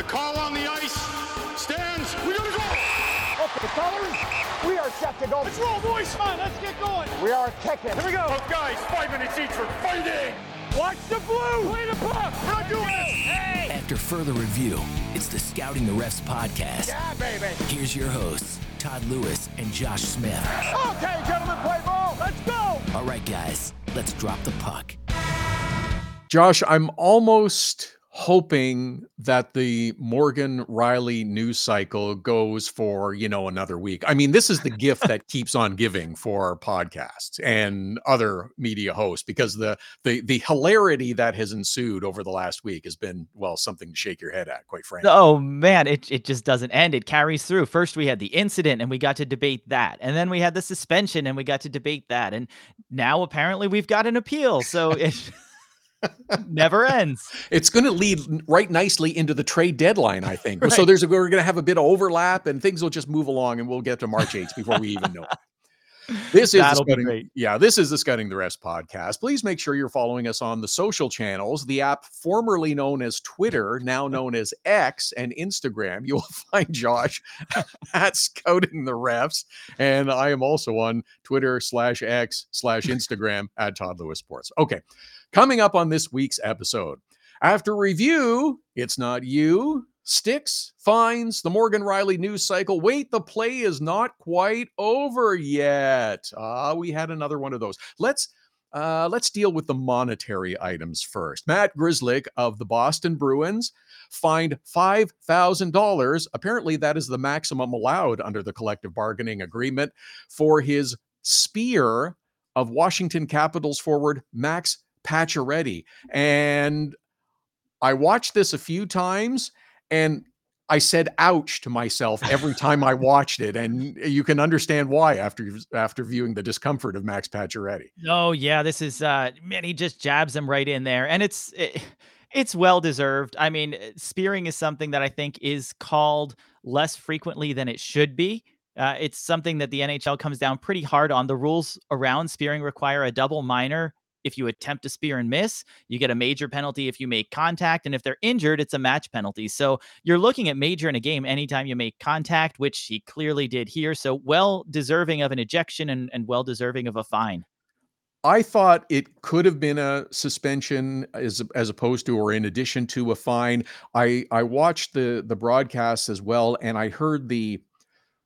The call on the ice stands. We gotta go. Okay, fellas, we are set to go. Let's roll, boys. Come on, let's get going. We are kicking. Here we go. Both guys, five minutes each for fighting. Watch the blue. Play the puck. We're not doing this. Hey. After further review, it's the Scouting the Refs podcast. Yeah, baby. Here's your hosts, Todd Lewis and Josh Smith. Okay, gentlemen, play ball. Let's go. All right, guys, let's drop the puck. Josh, I'm almost hoping that the Morgan Rielly news cycle goes for, you know, another week. I mean, this is the gift that keeps on giving for podcasts and other media hosts because the the the hilarity that has ensued over the last week has been well something to shake your head at, quite frankly. Oh man, it it just doesn't end. It carries through. First we had the incident and we got to debate that. And then we had the suspension and we got to debate that. And now apparently we've got an appeal. So it never ends. It's going to lead right nicely into the trade deadline, I think. right. So there's a, we're going to have a bit of overlap, and things will just move along, and we'll get to March 8th before we even know. This is That'll the scouting, yeah, this is the Scouting the Refs podcast. Please make sure you're following us on the social channels, the app formerly known as Twitter, now known as X and Instagram. You'll find Josh at Scouting the Refs, and I am also on Twitter slash X slash Instagram at Todd Lewis Sports. Okay, coming up on this week's episode. After review, it's not you, Sticks, fines, the Morgan Rielly news cycle. Wait, the play is not quite over yet. Ah, we had another one of those. Let's uh, let's deal with the monetary items first. Matt Grzelcyk of the Boston Bruins fined $5,000. Apparently, that is the maximum allowed under the collective bargaining agreement for his spear of Washington Capitals forward Max Pacioretty. And I watched this a few times and I said ouch to myself every time I watched it and you can understand why after after viewing the discomfort of Max Pacioretty. Oh yeah, this is uh man he just jabs him right in there and it's it, it's well deserved. I mean, spearing is something that I think is called less frequently than it should be. Uh, it's something that the NHL comes down pretty hard on. The rules around spearing require a double minor if you attempt to spear and miss, you get a major penalty if you make contact. And if they're injured, it's a match penalty. So you're looking at major in a game anytime you make contact, which he clearly did here. So well deserving of an ejection and, and well deserving of a fine. I thought it could have been a suspension as as opposed to or in addition to a fine. I I watched the the broadcast as well and I heard the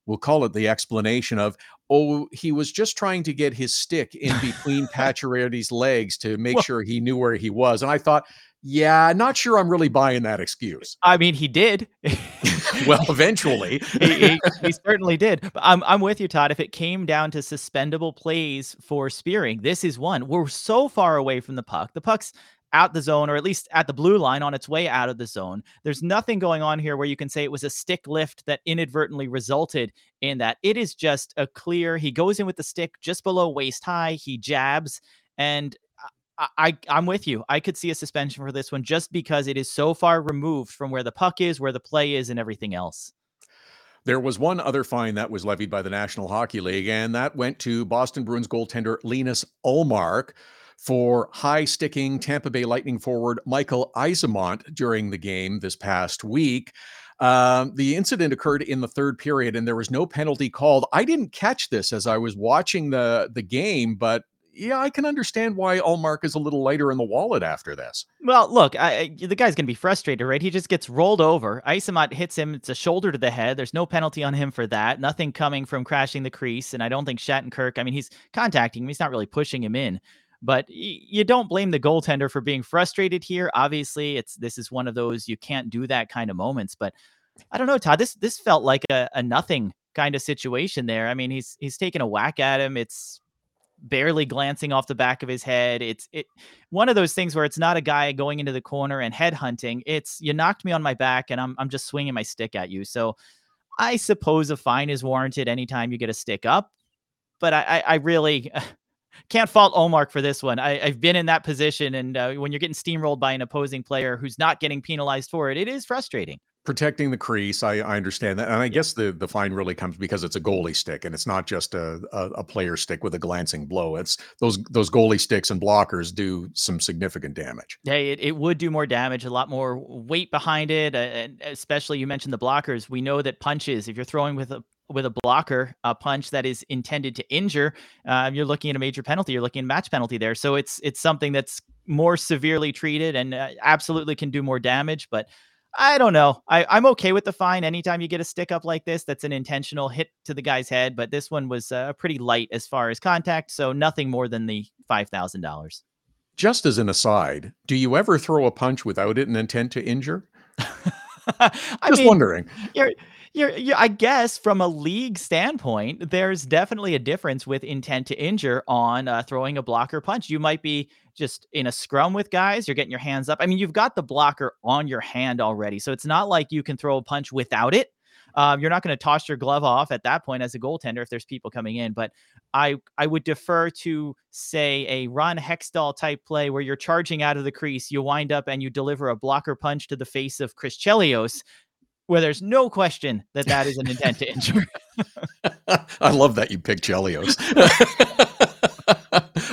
we'll call it the explanation of oh, he was just trying to get his stick in between Pacioretty's legs to make well, sure he knew where he was. And I thought, yeah, not sure I'm really buying that excuse. I mean, he did. well, eventually, he, he, he, certainly did. But I'm I'm with you, Todd. If it came down to suspendable plays for spearing, this is one. We're so far away from the puck. The puck's out the zone or at least at the blue line on its way out of the zone. There's nothing going on here where you can say it was a stick lift that inadvertently resulted in that. It is just a clear, he goes in with the stick just below waist high, he jabs, and I, I'm with you. I could see a suspension for this one just because it is so far removed from where the puck is, where the play is, and everything else. There was one other fine that was levied by the National Hockey League, and that went to Boston Bruins goaltender Linus Ullmark for high sticking Tampa Bay Lightning forward Michael Eyssimont during the game this past week. Um, the incident occurred in the third period, and there was no penalty called. I didn't catch this as I was watching the the game, but yeah, I can understand why Ullmark is a little lighter in the wallet after this. Well, look, I, the guy's going to be frustrated, right? He just gets rolled over. Eyssimont hits him. It's a shoulder to the head. There's no penalty on him for that. Nothing coming from crashing the crease. And I don't think Shattenkirk, I mean, he's contacting him. He's not really pushing him in. But you don't blame the goaltender for being frustrated here. Obviously, it's this is one of those you can't do that kind of moments. But I don't know, Todd. This this felt like a, a nothing kind of situation there. I mean, he's he's taking a whack at him. It's barely glancing off the back of his head. It's it one of those things where it's not a guy going into the corner and head hunting. It's you knocked me on my back and I'm I'm just swinging my stick at you. So I suppose a fine is warranted anytime you get a stick up. But I I, I really can't fault Ullmark for this one. I, have been in that position, and uh, when you're getting steamrolled by an opposing player who's not getting penalized for it, it is frustrating. protecting the crease. I, I understand that, and I guess the the fine really comes because it's a goalie stick, and it's not just a, a, a player stick with a glancing blow. It's those those goalie sticks and blockers do some significant damage. Yeah, it, it would do more damage, a lot more weight behind it, and especially you mentioned the blockers. We know that punches, if you're throwing with a with a blocker, a punch that is intended to injure, uh, you're looking at a major penalty. You're looking at match penalty there. So it's it's something that's more severely treated and uh, absolutely can do more damage. But I don't know. I, I'm okay with the fine anytime you get a stick up like this. That's an intentional hit to the guy's head. But this one was uh, pretty light as far as contact. So nothing more than the $5,000. Just as an aside, do you ever throw a punch without it an intent to injure? I Just mean, wondering. You're, you're, you I guess from a league standpoint, there's definitely a difference with intent to injure on uh, throwing a blocker punch. You might be just in a scrum with guys, you're getting your hands up. I mean, you've got the blocker on your hand already. So it's not like you can throw a punch without it. Um, you're not going to toss your glove off at that point as a goaltender if there's people coming in. But I I would defer to say a Ron Hextall type play where you're charging out of the crease, you wind up and you deliver a blocker punch to the face of Chris Chelios, where there's no question that that is an intent to injure. I love that you picked Chelios.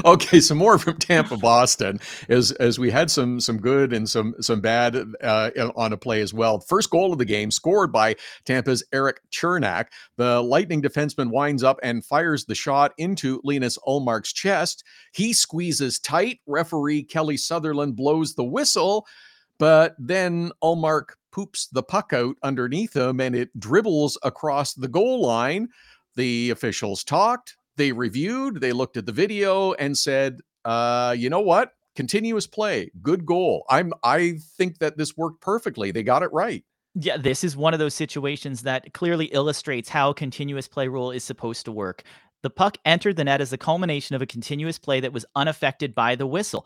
okay, some more from Tampa, Boston, as as we had some some good and some some bad uh, on a play as well. First goal of the game scored by Tampa's Erik Cernak. The Lightning defenseman winds up and fires the shot into Linus Ullmark's chest. He squeezes tight. Referee Kelly Sutherland blows the whistle, but then Ullmark poops the puck out underneath him and it dribbles across the goal line. The officials talked they reviewed, they looked at the video and said, uh, you know what? Continuous play, good goal. I'm I think that this worked perfectly. They got it right. Yeah, this is one of those situations that clearly illustrates how continuous play rule is supposed to work. The puck entered the net as the culmination of a continuous play that was unaffected by the whistle.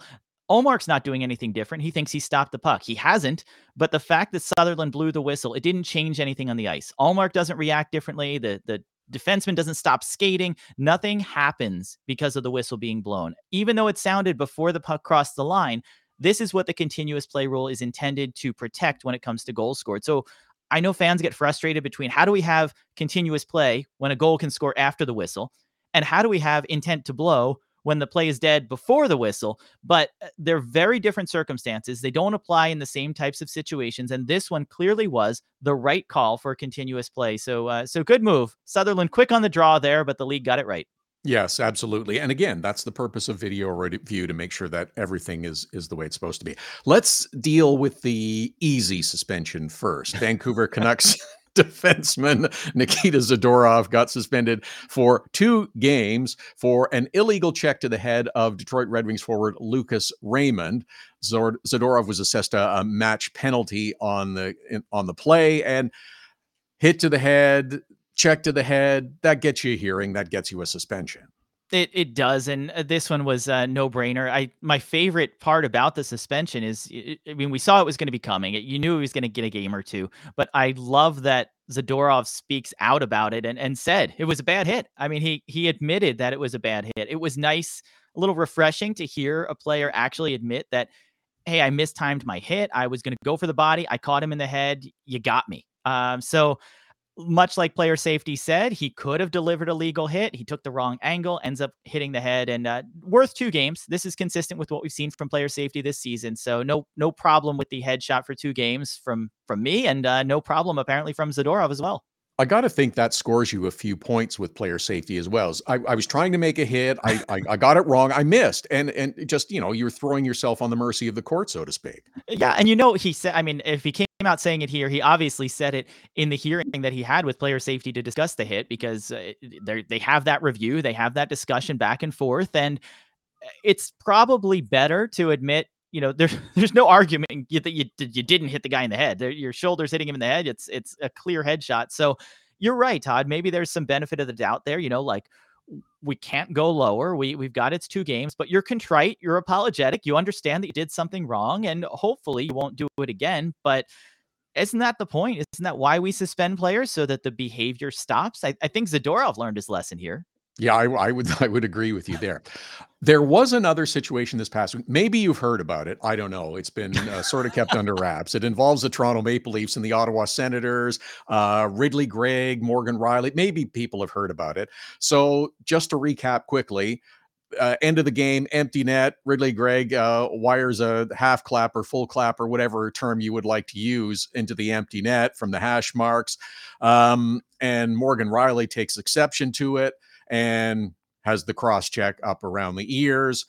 Ullmark's not doing anything different. He thinks he stopped the puck. He hasn't, but the fact that Sutherland blew the whistle, it didn't change anything on the ice. Ullmark doesn't react differently. The the defenseman doesn't stop skating. Nothing happens because of the whistle being blown. Even though it sounded before the puck crossed the line, this is what the continuous play rule is intended to protect when it comes to goals scored. So I know fans get frustrated between how do we have continuous play when a goal can score after the whistle and how do we have intent to blow when the play is dead before the whistle, but uh, they're very different circumstances. They don't apply in the same types of situations, and this one clearly was the right call for a continuous play. So, uh, so good move, Sutherland. Quick on the draw there, but the league got it right. Yes, absolutely. And again, that's the purpose of video review to make sure that everything is is the way it's supposed to be. Let's deal with the easy suspension first. Vancouver Canucks defenseman Nikita Zadorov got suspended for two games for an illegal check to the head of Detroit Red Wings forward Lucas Raymond. Zadorov was assessed a, a match penalty on the on the play and hit to the head, check to the head. That gets you a hearing. That gets you a suspension. It it does, and uh, this one was a no brainer. I my favorite part about the suspension is, I mean, we saw it was going to be coming. You knew he was going to get a game or two, but I love that Zadorov speaks out about it and, and said it was a bad hit. I mean, he he admitted that it was a bad hit. It was nice, a little refreshing to hear a player actually admit that, hey, I mistimed my hit. I was going to go for the body. I caught him in the head. You got me. Um, so much like player safety said, he could have delivered a legal hit. He took the wrong angle, ends up hitting the head, and uh, worth two games. This is consistent with what we've seen from player safety this season. So no no problem with the headshot for two games from from me, and uh, no problem apparently from Zadorov as well. I got to think that scores you a few points with player safety as well. I, I was trying to make a hit. I, I, I got it wrong. I missed, and and just you know you're throwing yourself on the mercy of the court, so to speak. Yeah, and you know he said. I mean, if he came out saying it here, he obviously said it in the hearing that he had with player safety to discuss the hit because uh, they have that review, they have that discussion back and forth, and uh, it's probably better to admit you know, there's there's no argument that you you didn't hit the guy in the head. Your shoulder's hitting him in the head. It's it's a clear headshot. So you're right, Todd. Maybe there's some benefit of the doubt there. You know, like we can't go lower. We we've got it's two games, but you're contrite, you're apologetic, you understand that you did something wrong, and hopefully you won't do it again. But isn't that the point? Isn't that why we suspend players so that the behavior stops? I, I think Zadorov learned his lesson here. Yeah, I, I, would I would agree with you there. There was another situation this past week. Maybe you've heard about it. I don't know. It's been uh, sort of kept under wraps. It involves the Toronto Maple Leafs and the Ottawa Senators, uh, Ridly Greig, Morgan Rielly. Maybe people have heard about it. So just to recap quickly, uh, end of the game, empty net. Ridly Greig uh, wires a half clap or full clap or whatever term you would like to use into the empty net from the hash marks. Um, and Morgan Riley takes exception to it and has the cross check up around the ears.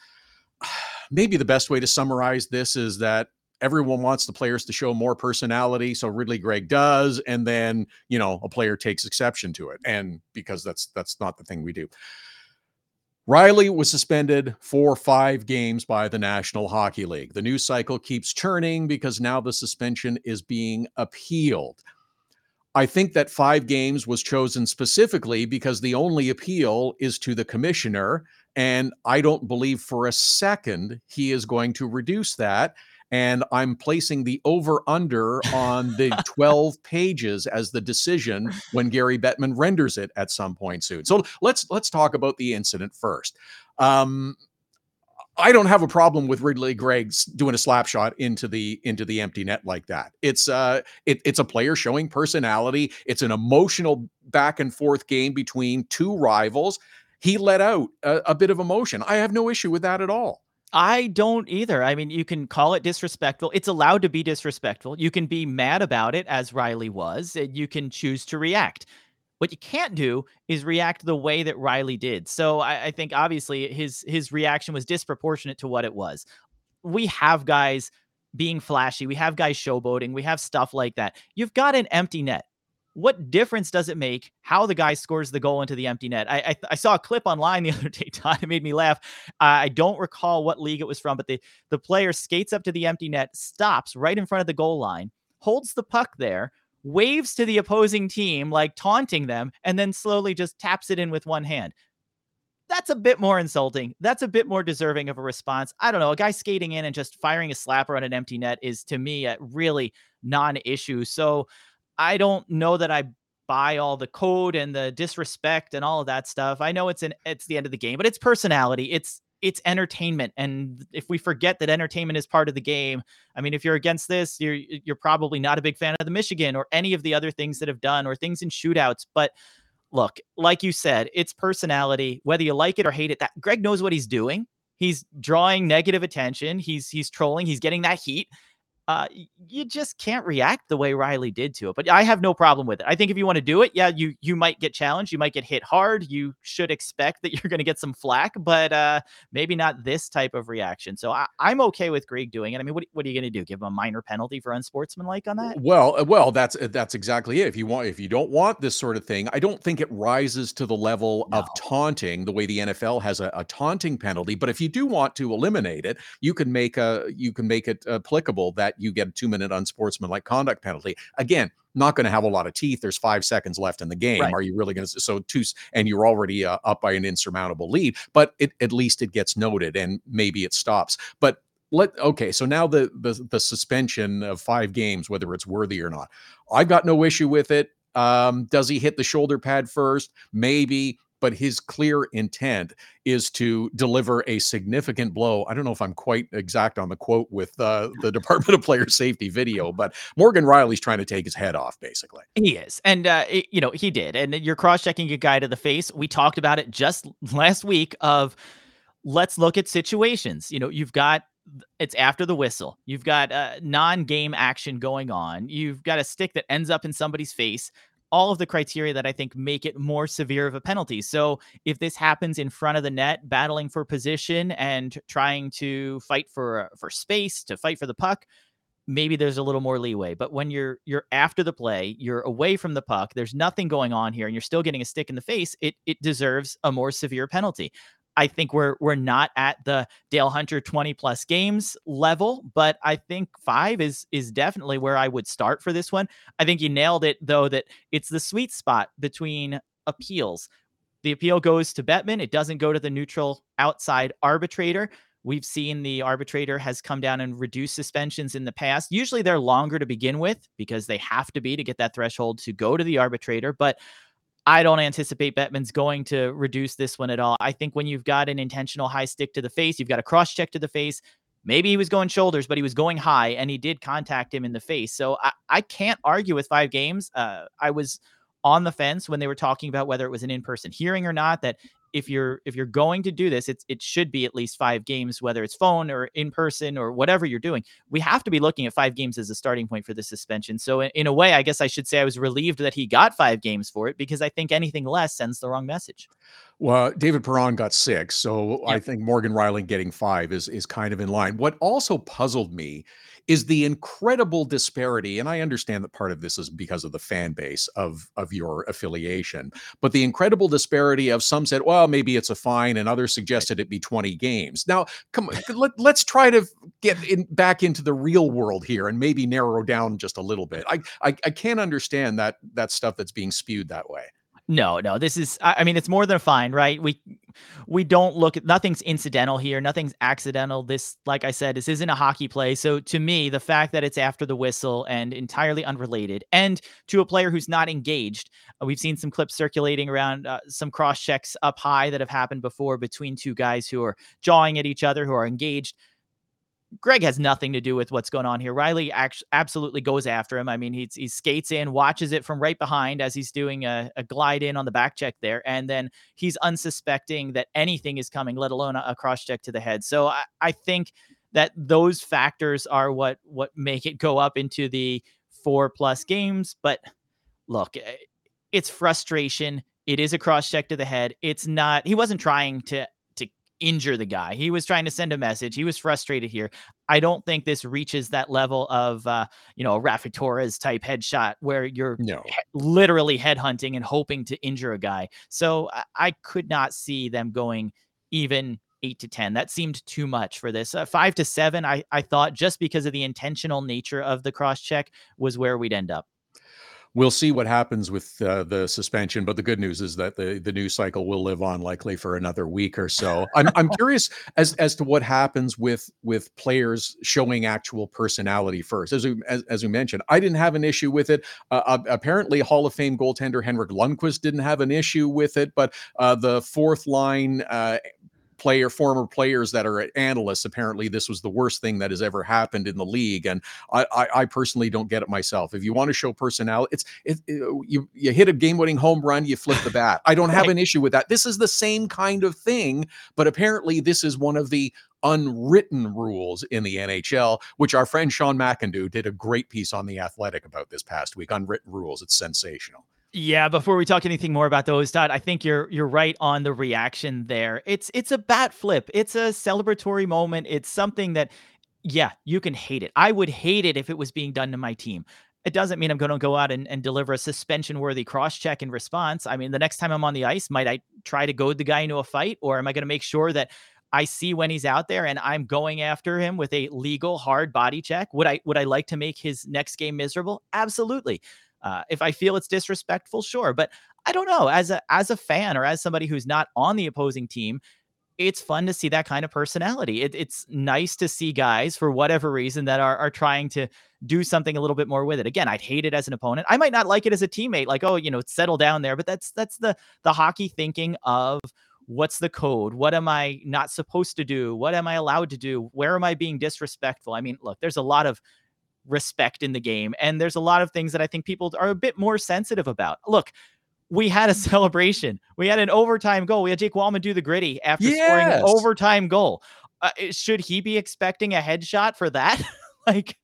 Maybe the best way to summarize this is that everyone wants the players to show more personality so Ridly Greig does and then you know a player takes exception to it and because that's that's not the thing we do Rielly was suspended for five games by the National Hockey League. The news cycle keeps churning because now the suspension is being appealed. I think that five games was chosen specifically because the only appeal is to the commissioner. And I don't believe for a second he is going to reduce that and I'm placing the over under on the 12 pages as the decision when Gary Bettman renders it at some point soon. So let's let's talk about the incident first. Um, I don't have a problem with Ridly Greig's doing a slap shot into the into the empty net like that. It's uh it, it's a player showing personality. It's an emotional back and forth game between two rivals. He let out a, a bit of emotion. I have no issue with that at all. I don't either. I mean, you can call it disrespectful. It's allowed to be disrespectful. You can be mad about it, as Rielly was, and you can choose to react. What you can't do is react the way that Rielly did. So I, I think obviously his his reaction was disproportionate to what it was. We have guys being flashy. We have guys showboating. We have stuff like that. You've got an empty net what difference does it make how the guy scores the goal into the empty net? I I, I saw a clip online the other day, Todd. It made me laugh. Uh, I don't recall what league it was from, but the the player skates up to the empty net, stops right in front of the goal line, holds the puck there, waves to the opposing team like taunting them, and then slowly just taps it in with one hand. That's a bit more insulting. That's a bit more deserving of a response. I don't know. A guy skating in and just firing a slapper on an empty net is to me a really non-issue. So I don't know that I buy all the code and the disrespect and all of that stuff. I know it's an it's the end of the game, but it's personality. It's it's entertainment and if we forget that entertainment is part of the game i mean if you're against this you're you're probably not a big fan of the michigan or any of the other things that have done or things in shootouts but look like you said it's personality whether you like it or hate it that Greig knows what he's doing. He's drawing negative attention he's he's trolling he's getting that heat uh, you just can't react the way Rielly did to it. But I have no problem with it. I think if you want to do it, yeah, you you might get challenged, you might get hit hard. You should expect that you're going to get some flack, but uh, maybe not this type of reaction. So I, am okay with Greig doing it. I mean, what what are you going to do? Give him a minor penalty for unsportsmanlike on that? Well, uh, well, that's uh, that's exactly it. If you want, if you don't want this sort of thing, I don't think it rises to the level no. of taunting the way the NFL has a, a taunting penalty. But if you do want to eliminate it, you can make a you can make it applicable that you get a two minute unsportsmanlike conduct penalty. Again, not going to have a lot of teeth. There's five seconds left in the game. Right. Are you really going to? So two, and you're already uh, up by an insurmountable lead. But it, at least it gets noted, and maybe it stops. But let okay. So now the the the suspension of five games, whether it's worthy or not, I've got no issue with it. Um, does he hit the shoulder pad first? Maybe but his clear intent is to deliver a significant blow. I don't know if I'm quite exact on the quote with uh, the Department of Player Safety video, but Morgan Rielly's trying to take his head off, basically. He is, and uh, it, you know he did. And you're cross-checking a guy to the face. We talked about it just last week. Of let's look at situations. You know, you've got it's after the whistle. You've got uh, non-game action going on. You've got a stick that ends up in somebody's face all of the criteria that I think make it more severe of a penalty. So if this happens in front of the net, battling for position and trying to fight for uh, for space, to fight for the puck, maybe there's a little more leeway. But when you're you're after the play, you're away from the puck, there's nothing going on here and you're still getting a stick in the face, it it deserves a more severe penalty. I think we're we're not at the Dale Hunter 20 plus games level, but I think 5 is is definitely where I would start for this one. I think you nailed it though that it's the sweet spot between appeals. The appeal goes to Bettman, it doesn't go to the neutral outside arbitrator. We've seen the arbitrator has come down and reduced suspensions in the past. Usually they're longer to begin with because they have to be to get that threshold to go to the arbitrator, but I don't anticipate Bettman's going to reduce this one at all. I think when you've got an intentional high stick to the face, you've got a cross check to the face. Maybe he was going shoulders, but he was going high and he did contact him in the face. So I, I can't argue with five games. Uh, I was on the fence when they were talking about whether it was an in-person hearing or not that if you're if you're going to do this, it's it should be at least five games, whether it's phone or in person or whatever you're doing. We have to be looking at five games as a starting point for the suspension. So in, in a way, I guess I should say I was relieved that he got five games for it because I think anything less sends the wrong message. Well, David Perron got six, so I think Morgan Rielly getting five is is kind of in line. What also puzzled me is the incredible disparity, and I understand that part of this is because of the fan base of of your affiliation, but the incredible disparity of some said, well, maybe it's a fine, and others suggested it be 20 games. Now, come on, let, let's try to get in back into the real world here and maybe narrow down just a little bit. I I, I can't understand that that stuff that's being spewed that way. No, no, this is I mean it's more than a fine, right? We we don't look at nothing's incidental here, nothing's accidental. This like I said, this isn't a hockey play. So to me, the fact that it's after the whistle and entirely unrelated and to a player who's not engaged. Uh, we've seen some clips circulating around uh, some cross checks up high that have happened before between two guys who are jawing at each other who are engaged Greig has nothing to do with what's going on here. Rielly actually absolutely goes after him. I mean, he, he skates in, watches it from right behind as he's doing a, a, glide in on the back check there. And then he's unsuspecting that anything is coming, let alone a, a cross check to the head. So I, I think that those factors are what what make it go up into the four plus games. But look, eh, it's frustration. It is a cross check to the head. It's not, he wasn't trying to injure the guy. He was trying to send a message. He was frustrated here. I don't think this reaches that level of, uh, you know, a Raffi Torres type headshot where you're no. he- literally headhunting and hoping to injure a guy. So I, I could not see them going even eight to 10. That seemed too much for this. Uh, five to seven, I, I thought just because of the intentional nature of the cross check was where we'd end up we'll see what happens with uh, the suspension. But the good news is that the the news cycle will live on likely for another week or so. I'm I'm curious as as to what happens with with players showing actual personality first. As we as, as we mentioned, I didn't have an issue with it. Uh, apparently, Hall of Fame goaltender Henrik Lundqvist didn't have an issue with it, but uh, the fourth line uh, player, former players that are analysts. Apparently, this was the worst thing that has ever happened in the league, and I, I, I personally don't get it myself. If you want to show personality, it's it, it, oh, you you hit a game-winning home run, you flip the bat. I don't have an issue with that. This is the same kind of thing, but apparently, this is one of the unwritten rules in the NHL, which our friend Sean McIndoe did a great piece on the Athletic about this past week. Unwritten rules. It's sensational. Yeah, before we talk anything more about those, Todd, I think you're you're right on the reaction there. It's it's a bat flip. It's a celebratory moment. It's something that yeah, you can hate it. I would hate it if it was being done to my team. It doesn't mean I'm going to go out and, and deliver a suspension worthy cross check in response. I mean, the next time I'm on the ice, might I try to goad the guy into a fight or am I going to make sure that I see when he's out there and I'm going after him with a legal hard body check? Would I would I like to make his next game miserable? Absolutely. Uh, if I feel it's disrespectful, sure, but I don't know. As a as a fan or as somebody who's not on the opposing team, it's fun to see that kind of personality. It, it's nice to see guys for whatever reason that are are trying to do something a little bit more with it. Again, I'd hate it as an opponent. I might not like it as a teammate. Like, oh, you know, settle down there. But that's that's the the hockey thinking of what's the code? What am I not supposed to do? What am I allowed to do? Where am I being disrespectful? I mean, look, there's a lot of respect in the game. And there's a lot of things that I think people are a bit more sensitive about. Look, we had a celebration. We had an overtime goal. We had Jake Walman do the gritty after yes. scoring an overtime goal. Uh, should he be expecting a headshot for that? like,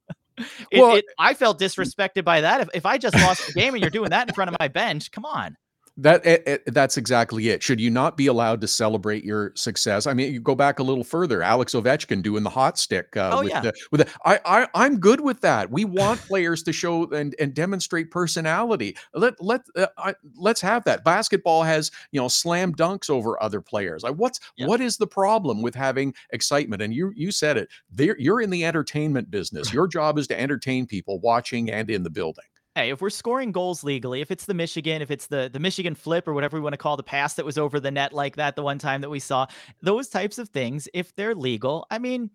it, well, it, I felt disrespected by that. If, if I just lost the game and you're doing that in front of my bench, come on. That it, it, that's exactly it. Should you not be allowed to celebrate your success? I mean, you go back a little further. Alex Ovechkin doing the hot stick. Uh, oh with yeah. The, with the, I, I I'm good with that. We want players to show and and demonstrate personality. Let let uh, I, let's have that. Basketball has you know slam dunks over other players. Like what's yeah. what is the problem with having excitement? And you you said it. There you're in the entertainment business. Your job is to entertain people watching and in the building hey, if we're scoring goals legally, if it's the Michigan, if it's the the Michigan flip or whatever we want to call the pass that was over the net like that the one time that we saw, those types of things, if they're legal, I mean,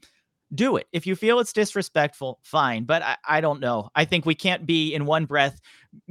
do it. If you feel it's disrespectful, fine. But I, I don't know. I think we can't be in one breath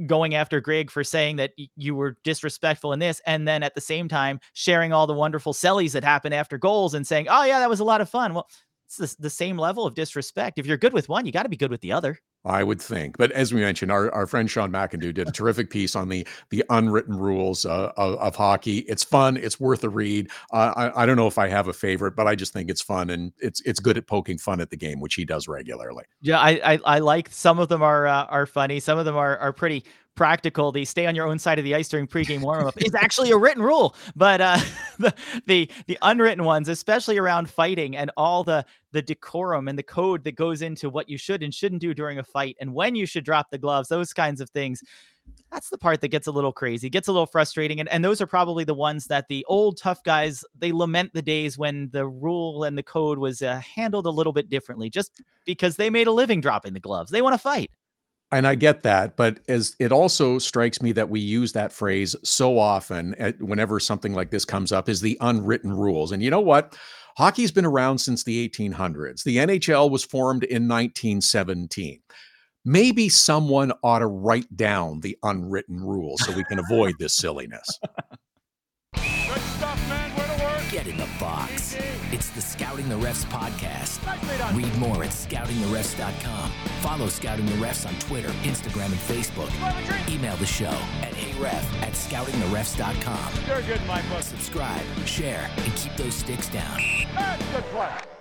going after Greig for saying that y- you were disrespectful in this, and then at the same time sharing all the wonderful sellies that happen after goals and saying, "Oh yeah, that was a lot of fun." Well, it's the, the same level of disrespect. If you're good with one, you got to be good with the other. I would think, but as we mentioned, our, our friend Sean McIndoe did a terrific piece on the the unwritten rules uh, of, of hockey. It's fun. It's worth a read. Uh, I, I don't know if I have a favorite, but I just think it's fun and it's it's good at poking fun at the game, which he does regularly. Yeah, I I, I like some of them are uh, are funny. Some of them are are pretty practical. The stay on your own side of the ice during pregame warmup is actually a written rule, but uh, the, the the unwritten ones, especially around fighting and all the the decorum and the code that goes into what you should and shouldn't do during a fight and when you should drop the gloves, those kinds of things. That's the part that gets a little crazy, gets a little frustrating. And, and those are probably the ones that the old tough guys, they lament the days when the rule and the code was uh, handled a little bit differently just because they made a living dropping the gloves. They want to fight. And I get that, but as it also strikes me that we use that phrase so often at, whenever something like this comes up is the unwritten rules. And you know what? Hockey's been around since the 1800s. The NHL was formed in 1917. Maybe someone ought to write down the unwritten rules so we can avoid this silliness. Good stuff, man. Where to work? Get in the box. It's the Scouting the Refs podcast. Read more at scoutingtherefs.com. Follow Scouting the Refs on Twitter, Instagram, and Facebook. Email the show at heyref at scoutingtherefs.com. You're good book. Subscribe, share, and keep those sticks down. That's good play.